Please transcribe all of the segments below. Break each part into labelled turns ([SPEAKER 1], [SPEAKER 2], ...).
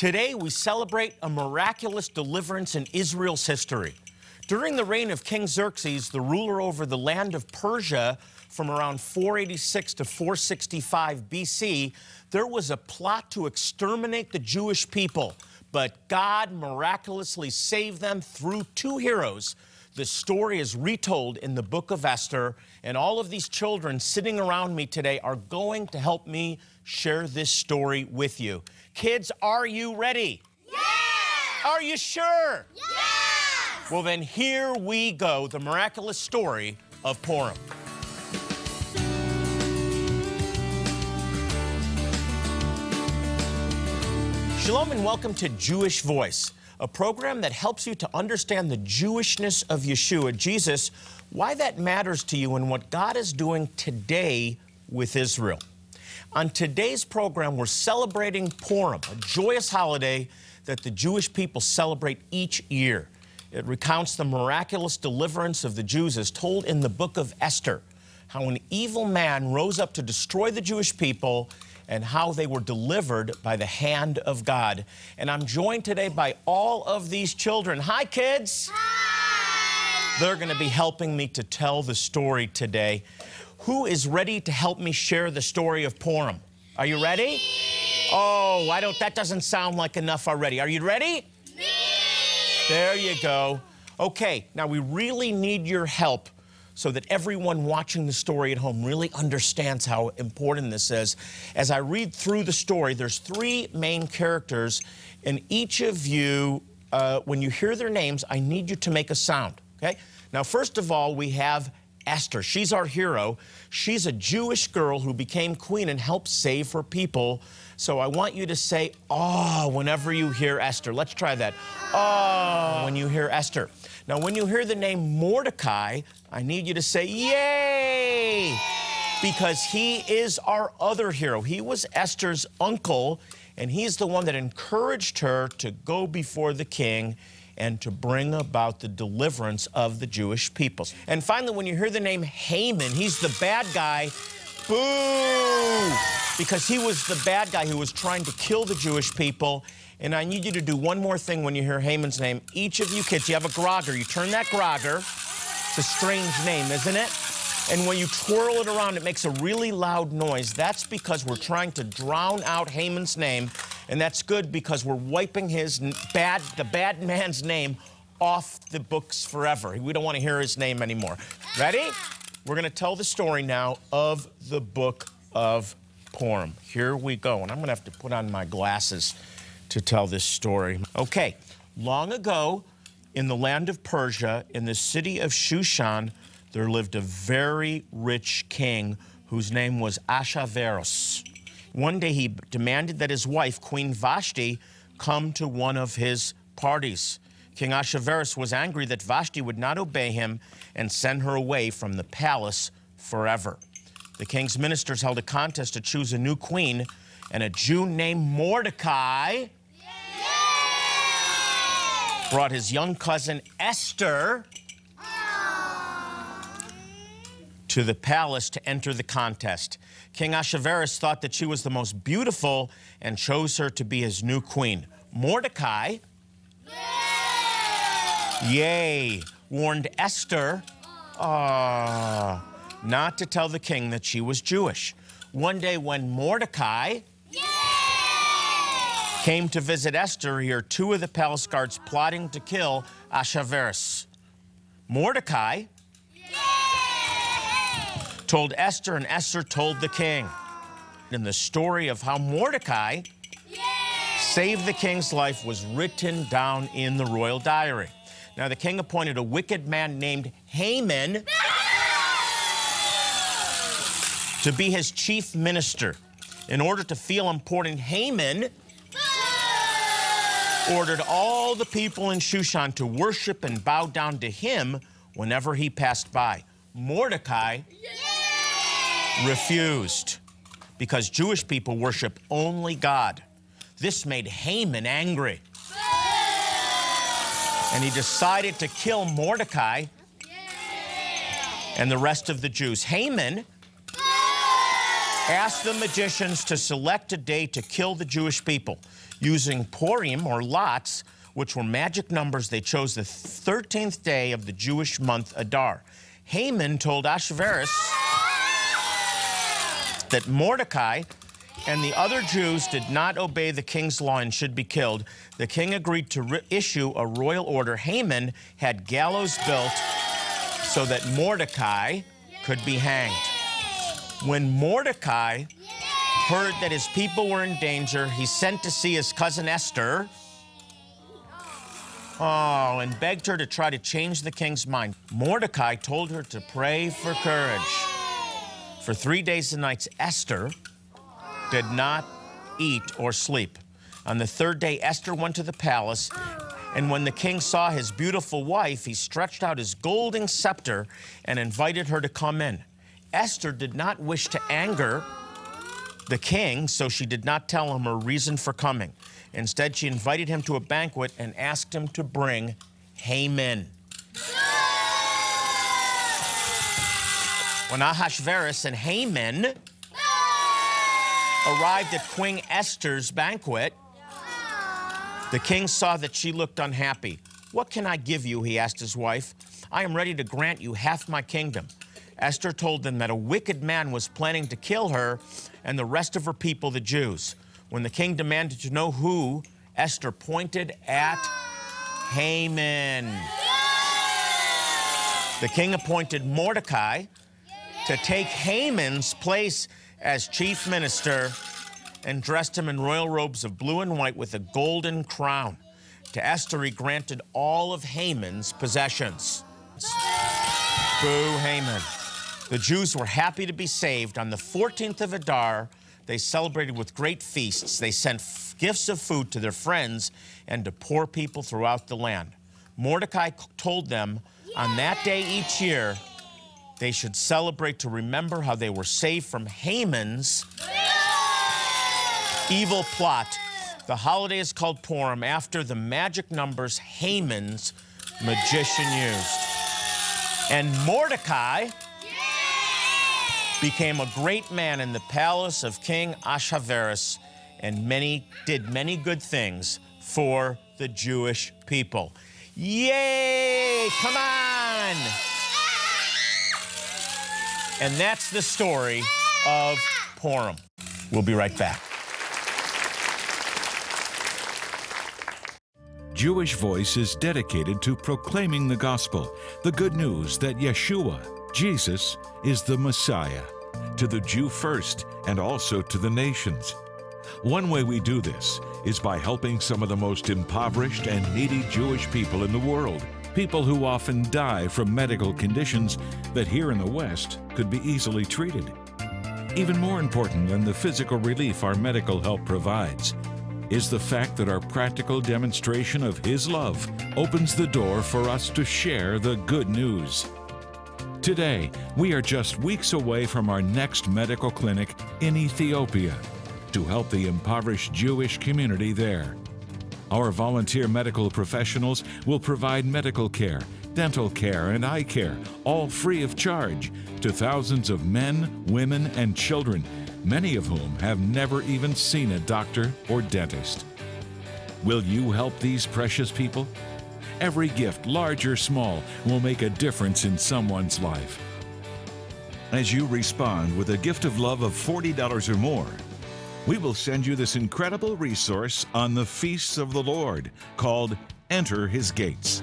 [SPEAKER 1] Today, we celebrate a miraculous deliverance in Israel's history. During the reign of King Xerxes, the ruler over the land of Persia, from around 486 to 465 BC, there was a plot to exterminate the Jewish people. But God miraculously saved them through two heroes. The story is retold in the book of Esther, and all of these children sitting around me today are going to help me share this story with you. Kids, are you ready?
[SPEAKER 2] Yes!
[SPEAKER 1] Are you sure?
[SPEAKER 2] Yes!
[SPEAKER 1] Well, then here we go the miraculous story of Purim. Shalom and welcome to Jewish Voice, a program that helps you to understand the Jewishness of Yeshua, Jesus, why that matters to you, and what God is doing today with Israel. On today's program, we're celebrating Purim, a joyous holiday that the Jewish people celebrate each year. It recounts the miraculous deliverance of the Jews as told in the book of Esther, how an evil man rose up to destroy the Jewish people and how they were delivered by the hand of God. And I'm joined today by all of these children. Hi, kids.
[SPEAKER 2] Hi!
[SPEAKER 1] They're going to be helping me to tell the story today. Who is ready to help me share the story of Purim? Are you ready? Oh, I don't, that doesn't sound like enough already. Are you ready?
[SPEAKER 2] Me!
[SPEAKER 1] There you go. Okay, now we really need your help so that everyone watching the story at home really understands how important this is. As I read through the story, there's three main characters, and each of you, uh, when you hear their names, I need you to make a sound, okay? Now, first of all, we have Esther. She's our hero. She's a Jewish girl who became queen and helped save her people. So I want you to say, oh, whenever you hear Esther. Let's try that. Oh, when you hear Esther. Now, when you hear the name Mordecai, I need you to say, yay, because he is our other hero. He was Esther's uncle, and he's the one that encouraged her to go before the king and to bring about the deliverance of the Jewish people. And finally, when you hear the name Haman, he's the bad guy. Boo! Because he was the bad guy who was trying to kill the Jewish people. And I need you to do one more thing when you hear Haman's name. Each of you kids, you have a grogger. You turn that grogger. It's a strange name, isn't it? And when you twirl it around, it makes a really loud noise. That's because we're trying to drown out Haman's name, and that's good because we're wiping his bad, the bad man's name off the books forever. We don't want to hear his name anymore. Ready? We're going to tell the story now of the book of Purim. Here we go, and I'm going to have to put on my glasses to tell this story. Okay, long ago, in the land of Persia, in the city of Shushan, there lived a very rich king whose name was Ashaveros. One day he demanded that his wife, Queen Vashti, come to one of his parties. King Ashaveros was angry that Vashti would not obey him and send her away from the palace forever. The king's ministers held a contest to choose a new queen, and a Jew named Mordecai brought his young cousin Esther to the palace to enter the contest. King Ahasuerus thought that she was the most beautiful and chose her to be his new queen. Mordecai, yay, warned Esther ah, not to tell the king that she was Jewish. One day when Mordecai came to visit Esther, he heard two of the palace guards plotting to kill Ahasuerus. Mordecai told Esther, and Esther told the king. And the story of how Mordecai saved the king's life was written down in the royal diary. Now, the king appointed a wicked man named Haman to be his chief minister. In order to feel important, Haman ordered all the people in Shushan to worship and bow down to him whenever he passed by. Mordecai refused because Jewish people worship only God. This made Haman angry. And he decided to kill Mordecai and the rest of the Jews. Haman asked the magicians to select a day to kill the Jewish people. Using Purim or lots, which were magic numbers, they chose the 13th day of the Jewish month Adar. Haman told Ahasuerus that Mordecai and the other Jews did not obey the king's law and should be killed. The king agreed to issue a royal order. Haman had gallows built so that Mordecai could be hanged. When Mordecai heard that his people were in danger, he sent to see his cousin Esther. Oh, and begged her to try to change the king's mind. Mordecai told her to pray for courage. For three days and nights, Esther did not eat or sleep. On the third day, Esther went to the palace, and when the king saw his beautiful wife, he stretched out his golden scepter and invited her to come in. Esther did not wish to anger the king, so she did not tell him her reason for coming. Instead, she invited him to a banquet and asked him to bring Haman. When Ahasuerus and Haman arrived at Queen Esther's banquet, the king saw that she looked unhappy. What can I give you? He asked his wife. I am ready to grant you half my kingdom. Esther told them that a wicked man was planning to kill her and the rest of her people, the Jews. When the king demanded to know who, Esther pointed at Haman. The king appointed Mordecai to take Haman's place as chief minister and dressed him in royal robes of blue and white with a golden crown. To Esther, he granted all of Haman's possessions. Boo, Haman. The Jews were happy to be saved. On the 14th of Adar, they celebrated with great feasts. They sent gifts of food to their friends and to poor people throughout the land. Mordecai told them on that day each year, they should celebrate to remember how they were saved from Haman's evil plot. The holiday is called Purim after the magic numbers Haman's magician used. And Mordecai became a great man in the palace of King Ahasuerus and many did many good things for the Jewish people. Yay! Come on! And that's the story of Purim. We'll be right back.
[SPEAKER 3] Jewish Voice is dedicated to proclaiming the gospel, the good news that Yeshua, Jesus, is the Messiah, to the Jew first and also to the nations. One way we do this is by helping some of the most impoverished and needy Jewish people in the world, people who often die from medical conditions that here in the West could be easily treated. Even more important than the physical relief our medical help provides is the fact that our practical demonstration of His love opens the door for us to share the good news. Today, we are just weeks away from our next medical clinic in Ethiopia to help the impoverished Jewish community there. Our volunteer medical professionals will provide medical care, dental care, and eye care, all free of charge, to thousands of men, women, and children, many of whom have never even seen a doctor or dentist. Will you help these precious people? Every gift, large or small, will make a difference in someone's life. As you respond with a gift of love of $40 or more, we will send you this incredible resource on the feasts of the Lord called Enter His Gates.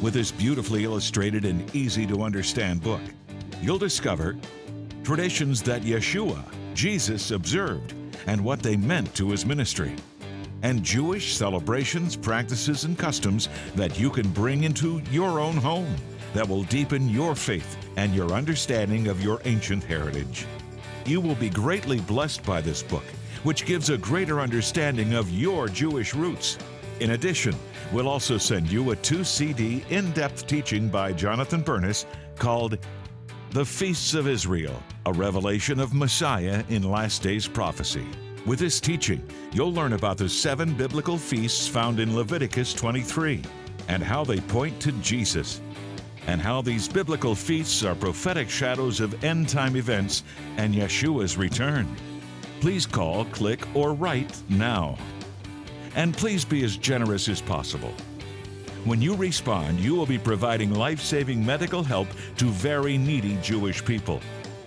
[SPEAKER 3] With this beautifully illustrated and easy to understand book, you'll discover traditions that Yeshua, Jesus, observed and what they meant to his ministry, and Jewish celebrations, practices, and customs that you can bring into your own home that will deepen your faith and your understanding of your ancient heritage. You will be greatly blessed by this book, which gives a greater understanding of your Jewish roots. In addition, we'll also send you a two CD in depth teaching by Jonathan Bernis called The Feasts of Israel, a revelation of Messiah in last days prophecy. With this teaching, you'll learn about the seven biblical feasts found in Leviticus 23 and how they point to Jesus. and how these biblical feasts are prophetic shadows of end time events and Yeshua's return. Please call, click, or write now. And please be as generous as possible. When you respond, you will be providing life saving medical help to very needy Jewish people.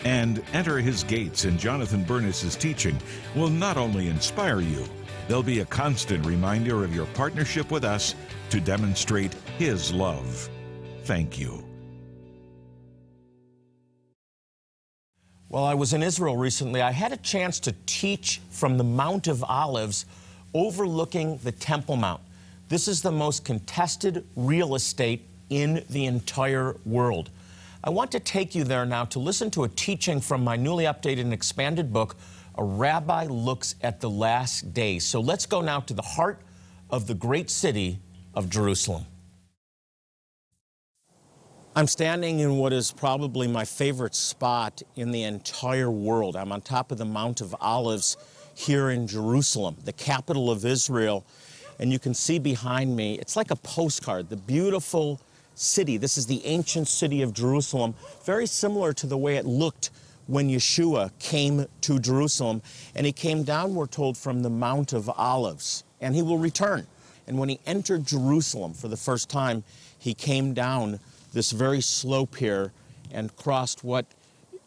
[SPEAKER 3] And Enter His Gates in Jonathan Bernis's teaching will not only inspire you, they'll be a constant reminder of your partnership with us to demonstrate His love. Thank you.
[SPEAKER 1] Well, I was in Israel recently. I had a chance to teach from the Mount of Olives overlooking the Temple Mount. This is the most contested real estate in the entire world. I want to take you there now to listen to a teaching from my newly updated and expanded book, A Rabbi Looks at the Last Days. So let's go now to the heart of the great city of Jerusalem. I'm standing in what is probably my favorite spot in the entire world. I'm on top of the Mount of Olives here in Jerusalem, the capital of Israel. And you can see behind me, it's like a postcard, the beautiful city. This is the ancient city of Jerusalem, very similar to the way it looked when Yeshua came to Jerusalem. And he came down, we're told, from the Mount of Olives, and he will return. And when he entered Jerusalem for the first time, he came down this very slope here and crossed what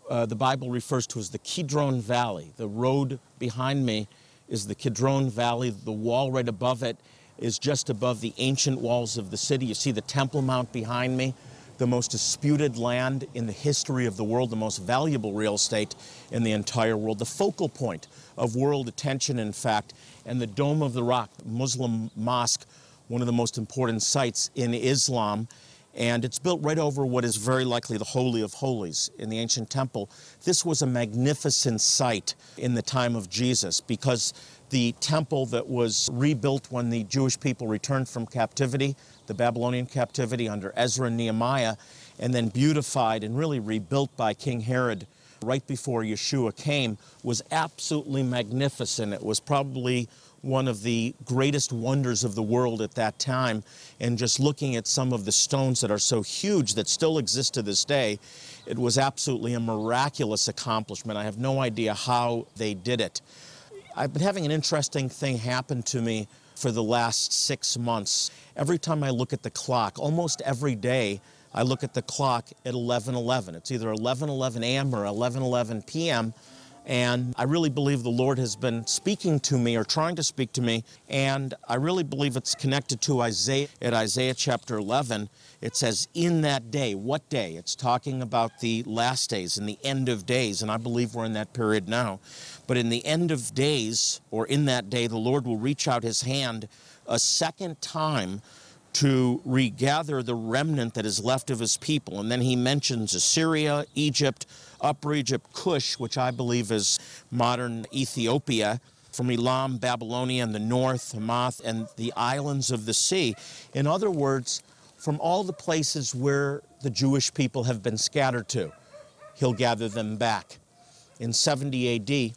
[SPEAKER 1] uh, the Bible refers to as the Kidron Valley. The road behind me is the Kidron Valley. The wall right above it is just above the ancient walls of the city. You see the Temple Mount behind me, the most disputed land in the history of the world, the most valuable real estate in the entire world, the focal point of world attention, in fact, and the Dome of the Rock, Muslim mosque, one of the most important sites in Islam and it's built right over what is very likely the Holy of Holies in the ancient temple. This was a magnificent site in the time of Jesus because the temple that was rebuilt when the Jewish people returned from captivity, the Babylonian captivity under Ezra and Nehemiah, and then beautified and really rebuilt by King Herod right before Yeshua came, was absolutely magnificent. It was probably one of the greatest wonders of the world at that time. And just looking at some of the stones that are so huge that still exist to this day, it was absolutely a miraculous accomplishment. I have no idea how they did it. I've been having an interesting thing happen to me for the last six months. Every time I look at the clock, almost every day, I look at the clock at 11:11. It's either 11:11 a.m. or 11:11 p.m. And I really believe the Lord has been speaking to me or trying to speak to me. And I really believe it's connected to Isaiah. At Isaiah chapter 11, it says, In that day. What day? It's talking about the last days and the end of days. And I believe we're in that period now. But in the end of days, or in that day, the Lord will reach out his hand a second time to regather the remnant that is left of his people. And then he mentions Assyria, Egypt, Upper Egypt, Cush, which I believe is modern Ethiopia, from Elam, Babylonia and the north, Hamath, and the islands of the sea. In other words, from all the places where the Jewish people have been scattered to, he'll gather them back. In 70 AD,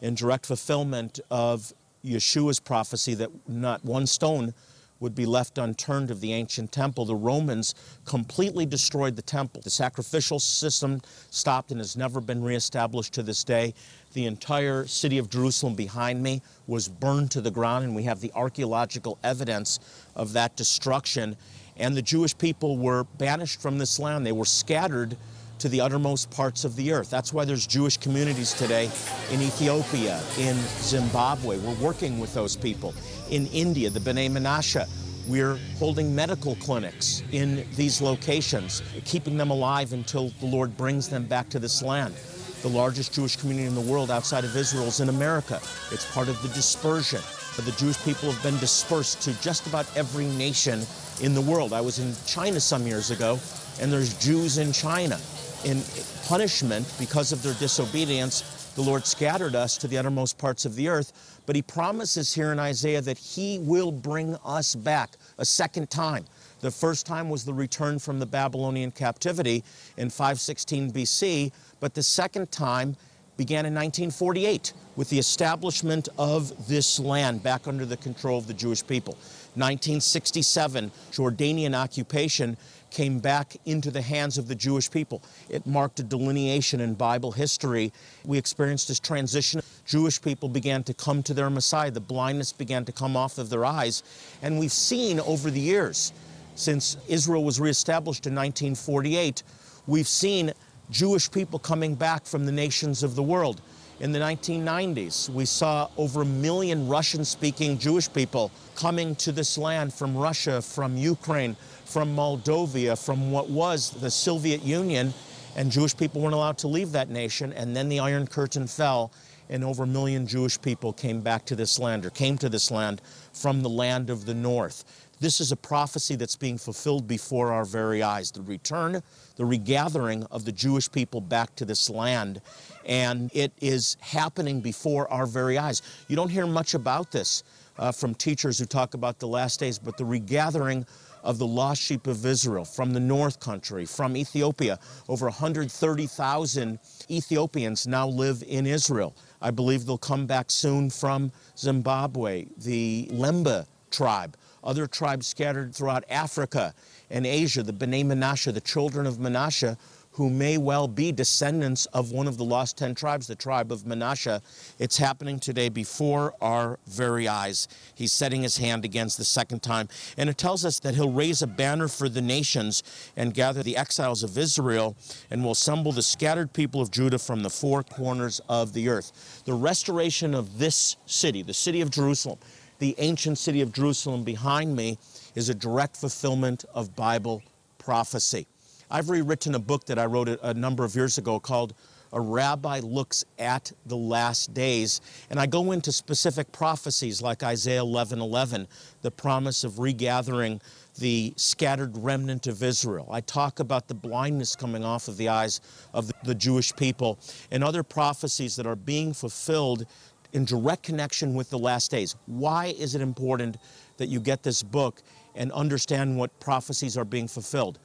[SPEAKER 1] in direct fulfillment of Yeshua's prophecy that not one stone would be left unturned of the ancient temple. The Romans completely destroyed the temple. The sacrificial system stopped and has never been reestablished to this day. The entire city of Jerusalem behind me was burned to the ground, and we have the archaeological evidence of that destruction. And the Jewish people were banished from this land. They were scattered to the uttermost parts of the earth. That's why there's Jewish communities today in Ethiopia, in Zimbabwe. We're working with those people. In India, the B'nai Menashe, we're holding medical clinics in these locations, keeping them alive until the Lord brings them back to this land. The largest Jewish community in the world outside of Israel is in America. It's part of the dispersion. The Jewish people have been dispersed to just about every nation in the world. I was in China some years ago, and there's Jews in China in punishment because of their disobedience, the Lord scattered us to the uttermost parts of the earth. But He promises here in Isaiah that He will bring us back a second time. The first time was the return from the Babylonian captivity in 516 BC, but the second time began in 1948 with the establishment of this land back under the control of the Jewish people. 1967, Jordanian occupation came back into the hands of the Jewish people. It marked a delineation in Bible history. We experienced this transition. Jewish people began to come to their Messiah. The blindness began to come off of their eyes. And we've seen over the years, since Israel was reestablished in 1948, we've seen Jewish people coming back from the nations of the world. In the 1990s, we saw over a million Russian speaking Jewish people coming to this land from Russia, from Ukraine, from Moldova, from what was the Soviet Union, and Jewish people weren't allowed to leave that nation. And then the Iron Curtain fell, and over a million Jewish people came back to this land or came to this land from the land of the north. This is a prophecy that's being fulfilled before our very eyes. The return, the regathering of the Jewish people back to this land. And it is happening before our very eyes. You don't hear much about this uh, from teachers who talk about the last days, but the regathering of the lost sheep of Israel from the north country, from Ethiopia. Over 130,000 Ethiopians now live in Israel. I believe they'll come back soon from Zimbabwe, the Lemba tribe other tribes scattered throughout Africa and Asia, the B'nai Menashe, the children of Menashe, who may well be descendants of one of the lost 10 tribes, the tribe of Menashe. It's happening today before our very eyes. He's setting his hand against the second time. And it tells us that he'll raise a banner for the nations and gather the exiles of Israel and will assemble the scattered people of Judah from the four corners of the earth. The restoration of this city, the city of Jerusalem, the ancient city of Jerusalem behind me is a direct fulfillment of Bible prophecy. I've rewritten a book that I wrote a, number of years ago called A Rabbi Looks at the Last Days, and I go into specific prophecies like Isaiah 11 11, the promise of regathering the scattered remnant of Israel. I talk about the blindness coming off of the eyes of the Jewish people and other prophecies that are being fulfilled in direct connection with the last days. Why is it important that you get this book and understand what prophecies are being fulfilled?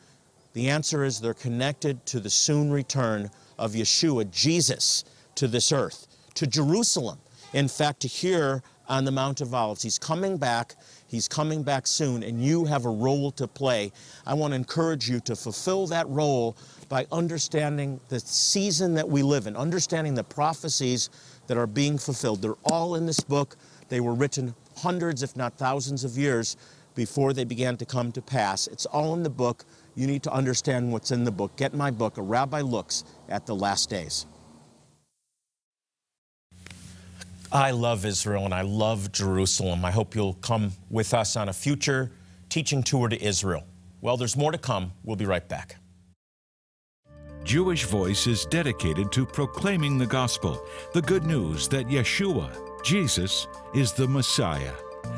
[SPEAKER 1] The answer is they're connected to the soon return of Yeshua, Jesus, to this earth, to Jerusalem. In fact, to here on the Mount of Olives. He's coming back. He's coming back soon, and you have a role to play. I want to encourage you to fulfill that role by understanding the season that we live in, understanding the prophecies that are being fulfilled. They're all in this book. They were written hundreds, if not thousands of years before they began to come to pass. It's all in the book. You need to understand what's in the book. Get my book, A Rabbi Looks at the Last Days. I love Israel and I love Jerusalem. I hope you'll come with us on a future teaching tour to Israel. Well, there's more to come. We'll be right back.
[SPEAKER 3] Jewish Voice is dedicated to proclaiming the gospel, the good news that Yeshua, Jesus, is the Messiah,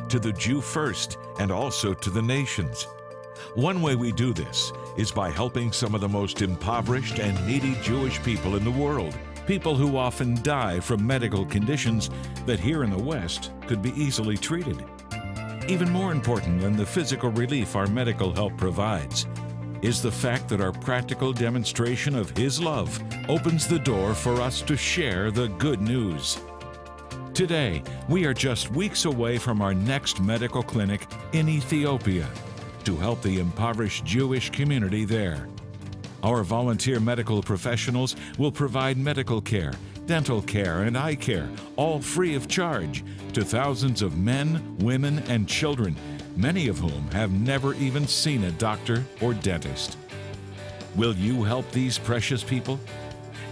[SPEAKER 3] to the Jew first and also to the nations. One way we do this is by helping some of the most impoverished and needy Jewish people in the world, people who often die from medical conditions that here in the West could be easily treated. Even more important than the physical relief our medical help provides is the fact that our practical demonstration of His love opens the door for us to share the good news. Today, we are just weeks away from our next medical clinic in Ethiopia to help the impoverished Jewish community there. Our volunteer medical professionals will provide medical care, dental care, and eye care, all free of charge, to thousands of men, women, and children many of whom have never even seen a doctor or dentist. Will you help these precious people?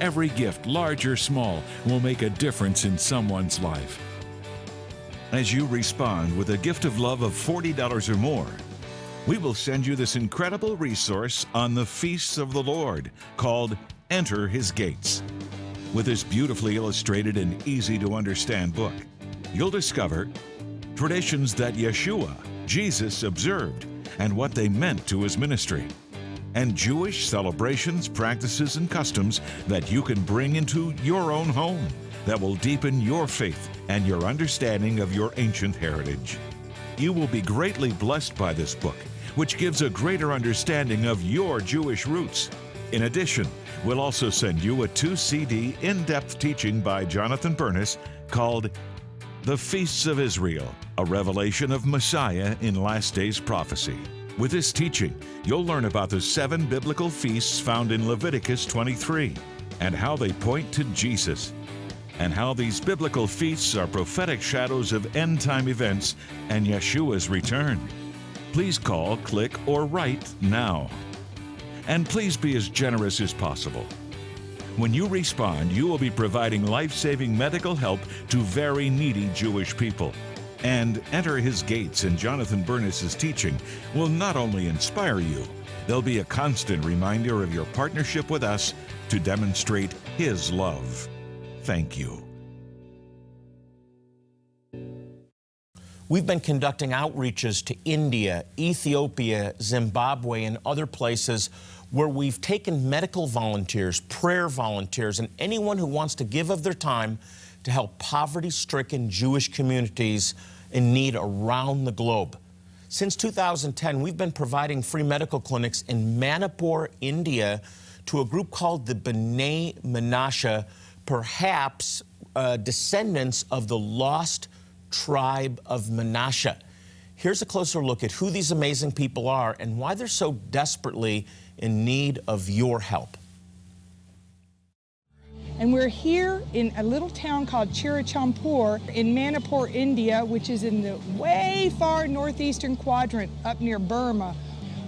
[SPEAKER 3] Every gift, large or small, will make a difference in someone's life. As you respond with a gift of love of $40 or more, we will send you this incredible resource on the feasts of the Lord called Enter His Gates. With this beautifully illustrated and easy to understand book, you'll discover traditions that Yeshua, Jesus observed and what they meant to his ministry, and Jewish celebrations, practices, and customs that you can bring into your own home that will deepen your faith and your understanding of your ancient heritage. You will be greatly blessed by this book, which gives a greater understanding of your Jewish roots. In addition, We'll also send you a two CD in depth teaching by Jonathan Bernis called The Feasts of Israel, a revelation of Messiah in last days prophecy. With this teaching, you'll learn about the seven biblical feasts found in Leviticus 23 and how they point to Jesus, and how these biblical feasts are prophetic shadows of end time events and Yeshua's return. Please call, click, or write now. And please be as generous as possible. When you respond, you will be providing life saving medical help to very needy Jewish people. And Enter His Gates and Jonathan Bernis's teaching will not only inspire you, they'll be a constant reminder of your partnership with us to demonstrate His love. Thank you.
[SPEAKER 1] We've been conducting outreaches to India, Ethiopia, Zimbabwe, and other places where we've taken medical volunteers, prayer volunteers, and anyone who wants to give of their time to help poverty stricken Jewish communities in need around the globe. Since 2010, we've been providing free medical clinics in Manipur, India, to a group called the B'nai Menashe, perhaps uh, descendants of the lost tribe of Menashe. Here's a closer look at who these amazing people are and why they're so desperately in need of your help.
[SPEAKER 4] And we're here in a little town called Churachandpur in Manipur, India, which is in the way far northeastern quadrant up near Burma.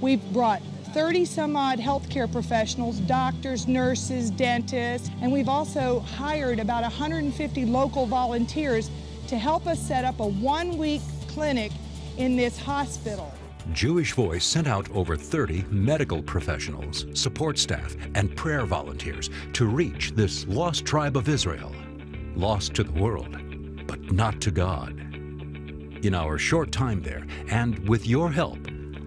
[SPEAKER 4] We've brought 30 some odd healthcare professionals, doctors, nurses, dentists, and we've also hired about 150 local volunteers to help us set up a one week clinic in this hospital.
[SPEAKER 5] Jewish Voice sent out over 30 medical professionals, support staff, and prayer volunteers to reach this lost tribe of Israel. Lost to the world, but not to God. In our short time there, and with your help,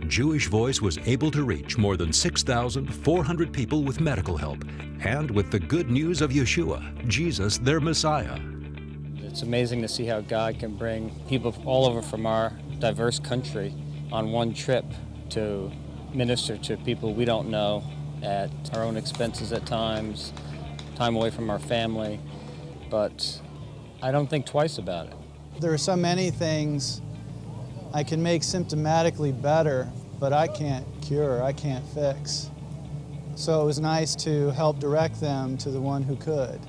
[SPEAKER 5] Jewish Voice was able to reach more than 6,400 people with medical help and with the good news of Yeshua, Jesus, their Messiah.
[SPEAKER 6] It's amazing to see how God can bring people all over from our diverse country on one trip to minister to people we don't know at our own expenses at times, time away from our family. But I don't think twice about it.
[SPEAKER 7] There are so many things I can make symptomatically better, but I can't cure, I can't fix. So it was nice to help direct them to the one who could.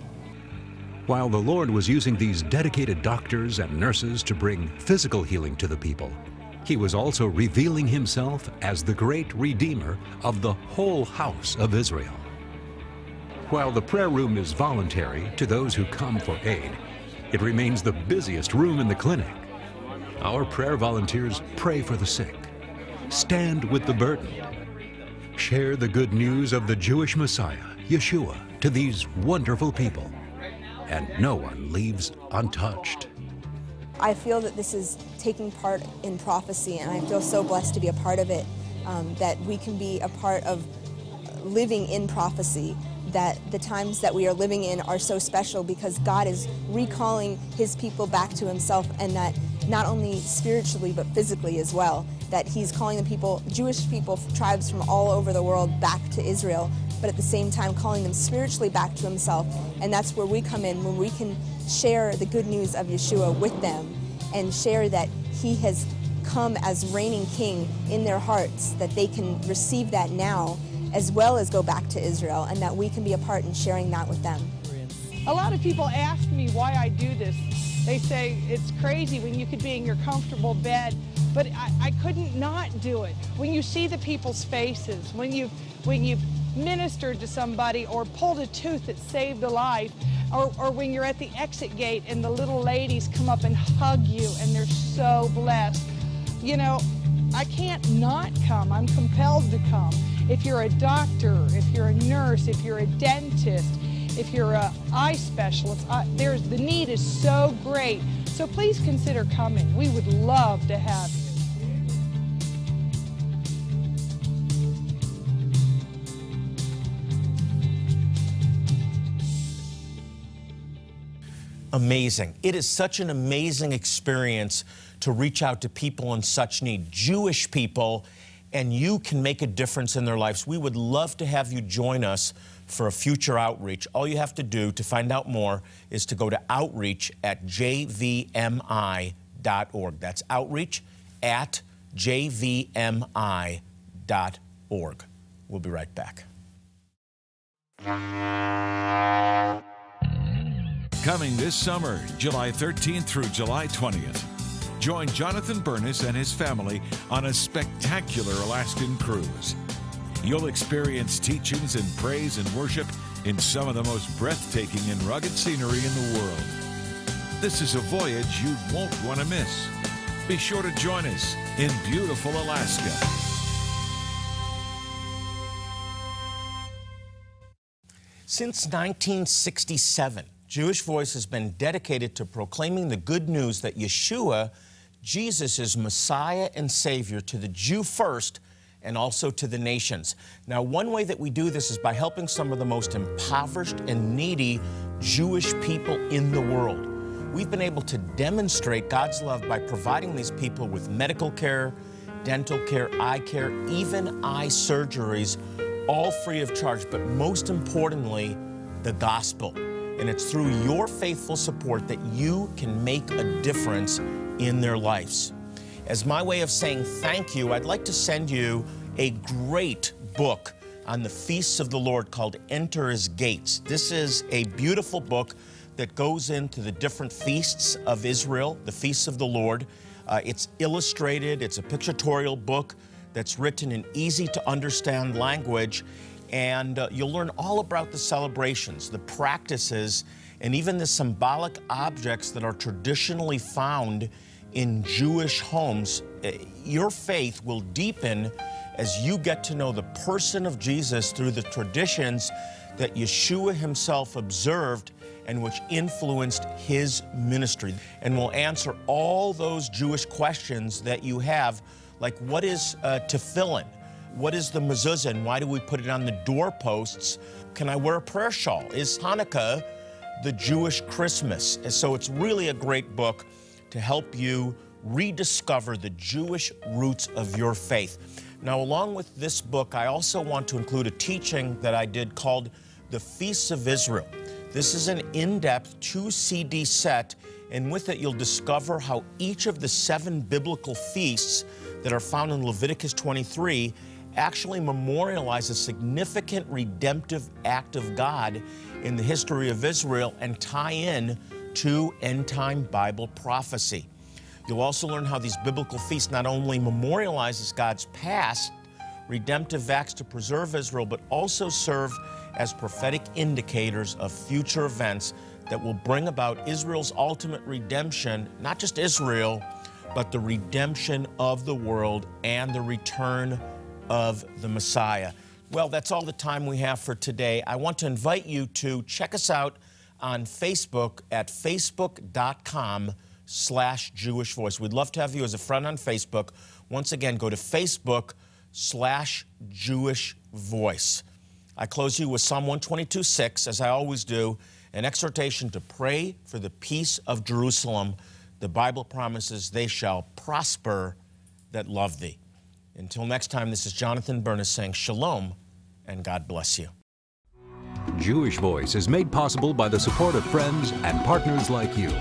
[SPEAKER 5] While the Lord was using these dedicated doctors and nurses to bring physical healing to the people, he was also revealing himself as the great Redeemer of the whole house of Israel. While the prayer room is voluntary to those who come for aid, it remains the busiest room in the clinic. Our prayer volunteers pray for the sick, stand with the burdened, share the good news of the Jewish Messiah, Yeshua, to these wonderful people, and no one leaves untouched.
[SPEAKER 8] I feel that this is taking part in prophecy, and I feel so blessed to be a part of it. Um, that we can be a part of living in prophecy. That the times that we are living in are so special because God is recalling His people back to Himself, and that not only spiritually but physically as well. That He's calling the people, Jewish people, tribes from all over the world, back to Israel, but at the same time calling them spiritually back to Himself. And that's where we come in, when we can share the good news of Yeshua with them and share that He has come as reigning King in their hearts, that they can receive that now as well as go back to Israel, and that we can be a part in sharing that with them.
[SPEAKER 4] A lot of people ask me why I do this. They say it's crazy when you could be in your comfortable bed, but I, I couldn't not do it. When you see the people's faces, when you when you've ministered to somebody or pulled a tooth that saved a life, or, or when you're at the exit gate and the little ladies come up and hug you and they're so blessed. You know, I can't not come. I'm compelled to come. If you're a doctor, if you're a nurse, if you're a dentist, if you're a eye specialist, uh, there's the need is so great. So please consider coming. We would love to have you.
[SPEAKER 1] Amazing. It is such an amazing experience to reach out to people in such need, Jewish people, and you can make a difference in their lives. We would love to have you join us for a future outreach. All you have to do to find out more is to go to outreach at jvmi.org. That's outreach at jvmi.org. We'll be right back.
[SPEAKER 3] Coming this summer, July 13th through July 20th. Join Jonathan Bernis and his family on a spectacular Alaskan cruise. You'll experience teachings and praise and worship in some of the most breathtaking and rugged scenery in the world. This is a voyage you won't want to miss. Be sure to join us in beautiful Alaska.
[SPEAKER 1] Since 1967, Jewish Voice has been dedicated to proclaiming the good news that Yeshua, Jesus, is Messiah and Savior to the Jew first and also to the nations. Now, one way that we do this is by helping some of the most impoverished and needy Jewish people in the world. We've been able to demonstrate God's love by providing these people with medical care, dental care, eye care, even eye surgeries, all free of charge, but most importantly, the gospel. And it's through your faithful support that you can make a difference in their lives. As my way of saying thank you, I'd like to send you a great book on the feasts of the Lord called Enter His Gates. This is a beautiful book that goes into the different feasts of Israel, the feasts of the Lord. Uh, it's illustrated, it's a pictorial book that's written in easy to understand language, and uh, you'll learn all about the celebrations, the practices, and even the symbolic objects that are traditionally found in Jewish homes, eh, your faith will deepen as you get to know the person of Jesus through the traditions that Yeshua himself observed and which influenced his ministry. And will answer all those Jewish questions that you have, like what is uh, tefillin? What is the mezuzah and why do we put it on the doorposts? Can I wear a prayer shawl? Is Hanukkah the Jewish Christmas? And so it's really a great book to help you rediscover the Jewish roots of your faith. Now, along with this book, I also want to include a teaching that I did called The Feasts of Israel. This is an in depth two CD set, and with it, you'll discover how each of the seven biblical feasts that are found in Leviticus 23 actually memorialize a significant redemptive act of God in the history of Israel and tie in to end time Bible prophecy. You'll also learn how these biblical feasts not only memorializes God's past redemptive acts to preserve Israel, but also serve as prophetic indicators of future events that will bring about Israel's ultimate redemption, not just Israel, but the redemption of the world and the return of the Messiah. Well, that's all the time we have for today. I want to invite you to check us out on Facebook at facebook.com slash Jewish Voice. We'd love to have you as a friend on Facebook. Once again, go to Facebook slash Jewish Voice. I close you with Psalm 122 6, as I always do, an exhortation to pray for the peace of Jerusalem. The Bible promises they shall prosper that love thee. Until next time, this is Jonathan Bernis saying shalom and God bless you.
[SPEAKER 5] Jewish Voice is made possible by the support of friends and partners like you.